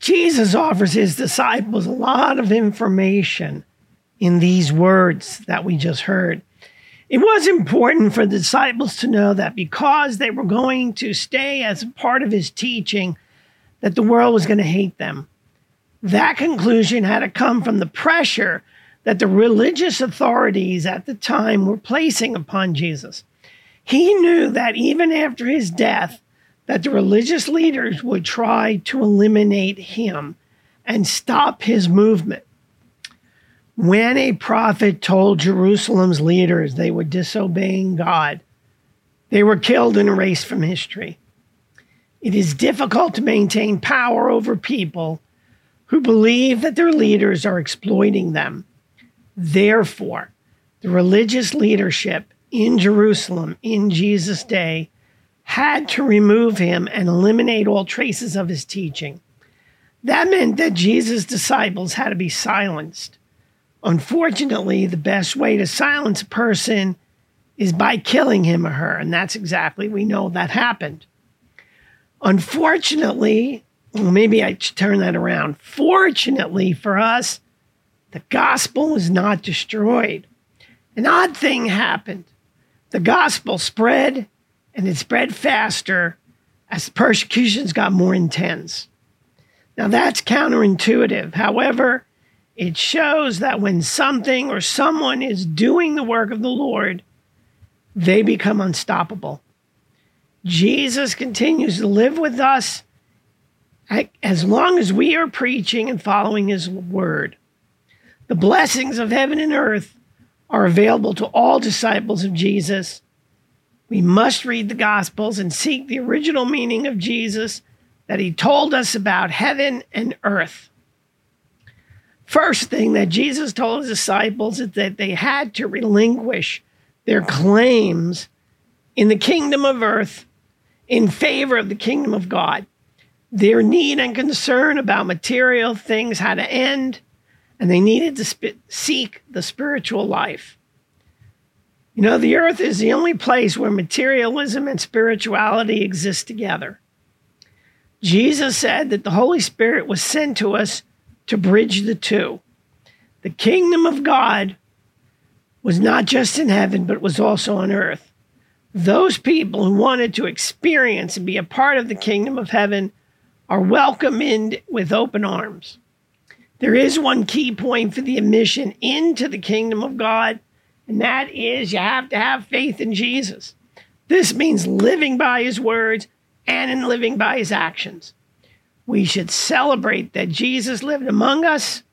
Jesus offers his disciples a lot of information in these words that we just heard. It was important for the disciples to know that because they were going to stay as part of his teaching, that the world was going to hate them. That conclusion had to come from the pressure that the religious authorities at the time were placing upon Jesus. He knew that even after his death, that the religious leaders would try to eliminate him and stop his movement. When a prophet told Jerusalem's leaders they were disobeying God, they were killed and erased from history. It is difficult to maintain power over people who believe that their leaders are exploiting them. Therefore, the religious leadership in Jerusalem in Jesus' day had to remove him and eliminate all traces of his teaching. That meant that Jesus' disciples had to be silenced. Unfortunately, the best way to silence a person is by killing him or her, and that's exactly we know that happened. Unfortunately, well, maybe I should turn that around. Fortunately for us, the gospel was not destroyed. An odd thing happened. The gospel spread, and it spread faster as persecutions got more intense. Now, that's counterintuitive. However, it shows that when something or someone is doing the work of the Lord, they become unstoppable. Jesus continues to live with us as long as we are preaching and following his word. The blessings of heaven and earth are available to all disciples of Jesus. We must read the Gospels and seek the original meaning of Jesus that he told us about heaven and earth. First thing that Jesus told his disciples is that they had to relinquish their claims in the kingdom of earth in favor of the kingdom of God. Their need and concern about material things had to end, and they needed to sp- seek the spiritual life. You know, the earth is the only place where materialism and spirituality exist together. Jesus said that the Holy Spirit was sent to us to bridge the two. The kingdom of God was not just in heaven, but was also on earth. Those people who wanted to experience and be a part of the kingdom of heaven are welcomed with open arms. There is one key point for the admission into the kingdom of God, and that is you have to have faith in Jesus. This means living by his words and in living by his actions. We should celebrate that Jesus lived among us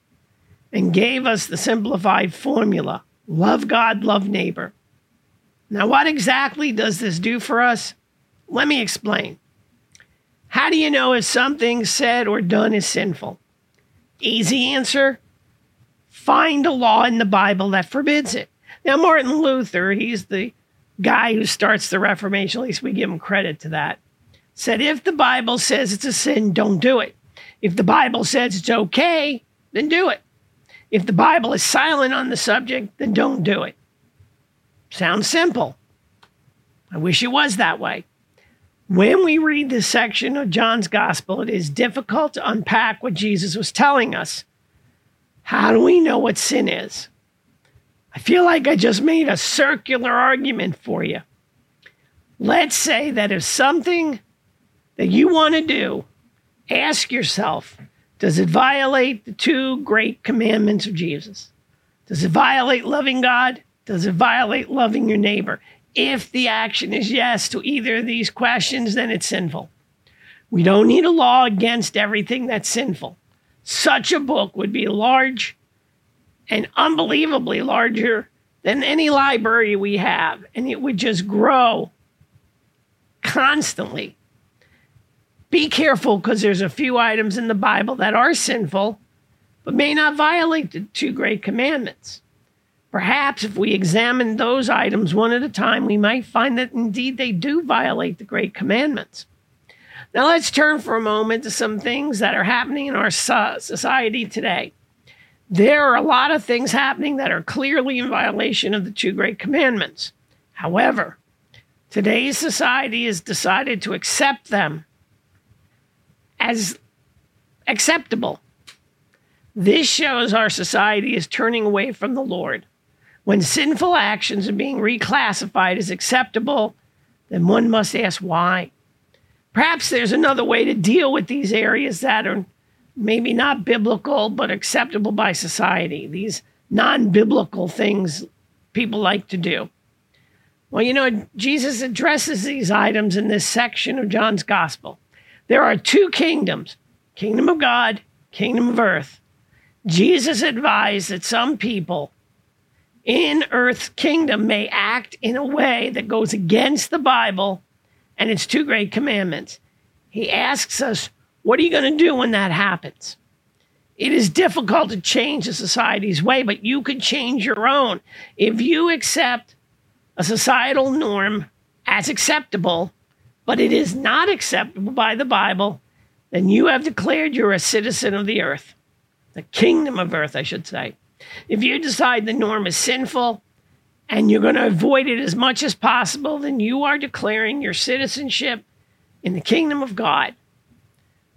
and gave us the simplified formula love God, love neighbor. Now, what exactly does this do for us? Let me explain. How do you know if something said or done is sinful? Easy answer find a law in the Bible that forbids it. Now, Martin Luther, he's the guy who starts the Reformation, at least we give him credit to that, said if the Bible says it's a sin, don't do it. If the Bible says it's okay, then do it. If the Bible is silent on the subject, then don't do it. Sounds simple. I wish it was that way. When we read this section of John's gospel, it is difficult to unpack what Jesus was telling us. How do we know what sin is? I feel like I just made a circular argument for you. Let's say that if something that you want to do, ask yourself does it violate the two great commandments of Jesus? Does it violate loving God? Does it violate loving your neighbor? If the action is yes to either of these questions, then it's sinful. We don't need a law against everything that's sinful. Such a book would be large and unbelievably larger than any library we have, and it would just grow constantly. Be careful because there's a few items in the Bible that are sinful, but may not violate the two great commandments. Perhaps if we examine those items one at a time, we might find that indeed they do violate the great commandments. Now, let's turn for a moment to some things that are happening in our society today. There are a lot of things happening that are clearly in violation of the two great commandments. However, today's society has decided to accept them as acceptable. This shows our society is turning away from the Lord. When sinful actions are being reclassified as acceptable, then one must ask why. Perhaps there's another way to deal with these areas that are maybe not biblical but acceptable by society, these non biblical things people like to do. Well, you know, Jesus addresses these items in this section of John's gospel. There are two kingdoms kingdom of God, kingdom of earth. Jesus advised that some people in earth's kingdom may act in a way that goes against the Bible and its two great commandments. He asks us, What are you going to do when that happens? It is difficult to change a society's way, but you could change your own. If you accept a societal norm as acceptable, but it is not acceptable by the Bible, then you have declared you're a citizen of the earth the kingdom of earth, I should say. If you decide the norm is sinful and you're going to avoid it as much as possible, then you are declaring your citizenship in the kingdom of God.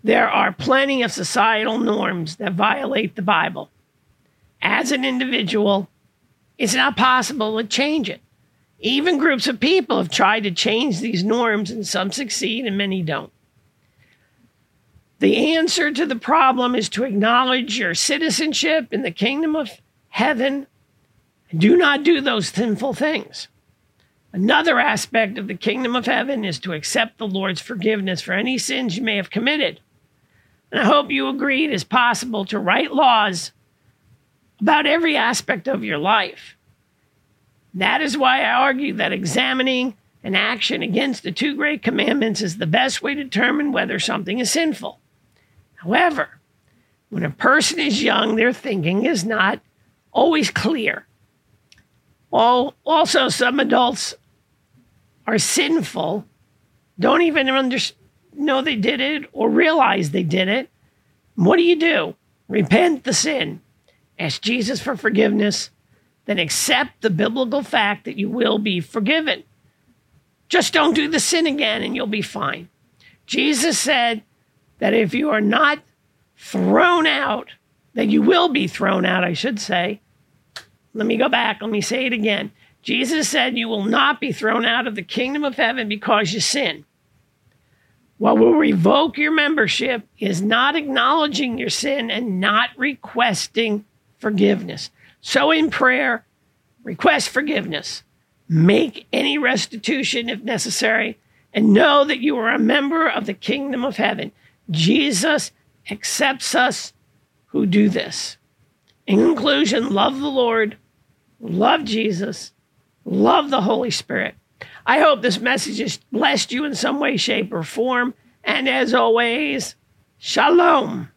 There are plenty of societal norms that violate the Bible. As an individual, it's not possible to change it. Even groups of people have tried to change these norms, and some succeed and many don't. The answer to the problem is to acknowledge your citizenship in the kingdom of heaven. Do not do those sinful things. Another aspect of the kingdom of heaven is to accept the Lord's forgiveness for any sins you may have committed. And I hope you agree it is possible to write laws about every aspect of your life. That is why I argue that examining an action against the two great commandments is the best way to determine whether something is sinful. However, when a person is young, their thinking is not always clear. Also, some adults are sinful, don't even under, know they did it or realize they did it. What do you do? Repent the sin, ask Jesus for forgiveness, then accept the biblical fact that you will be forgiven. Just don't do the sin again and you'll be fine. Jesus said, that if you are not thrown out, that you will be thrown out, I should say. Let me go back. Let me say it again. Jesus said, You will not be thrown out of the kingdom of heaven because you sin. What will revoke your membership is not acknowledging your sin and not requesting forgiveness. So, in prayer, request forgiveness, make any restitution if necessary, and know that you are a member of the kingdom of heaven. Jesus accepts us who do this. In conclusion, love the Lord, love Jesus, love the Holy Spirit. I hope this message has blessed you in some way, shape, or form. And as always, shalom.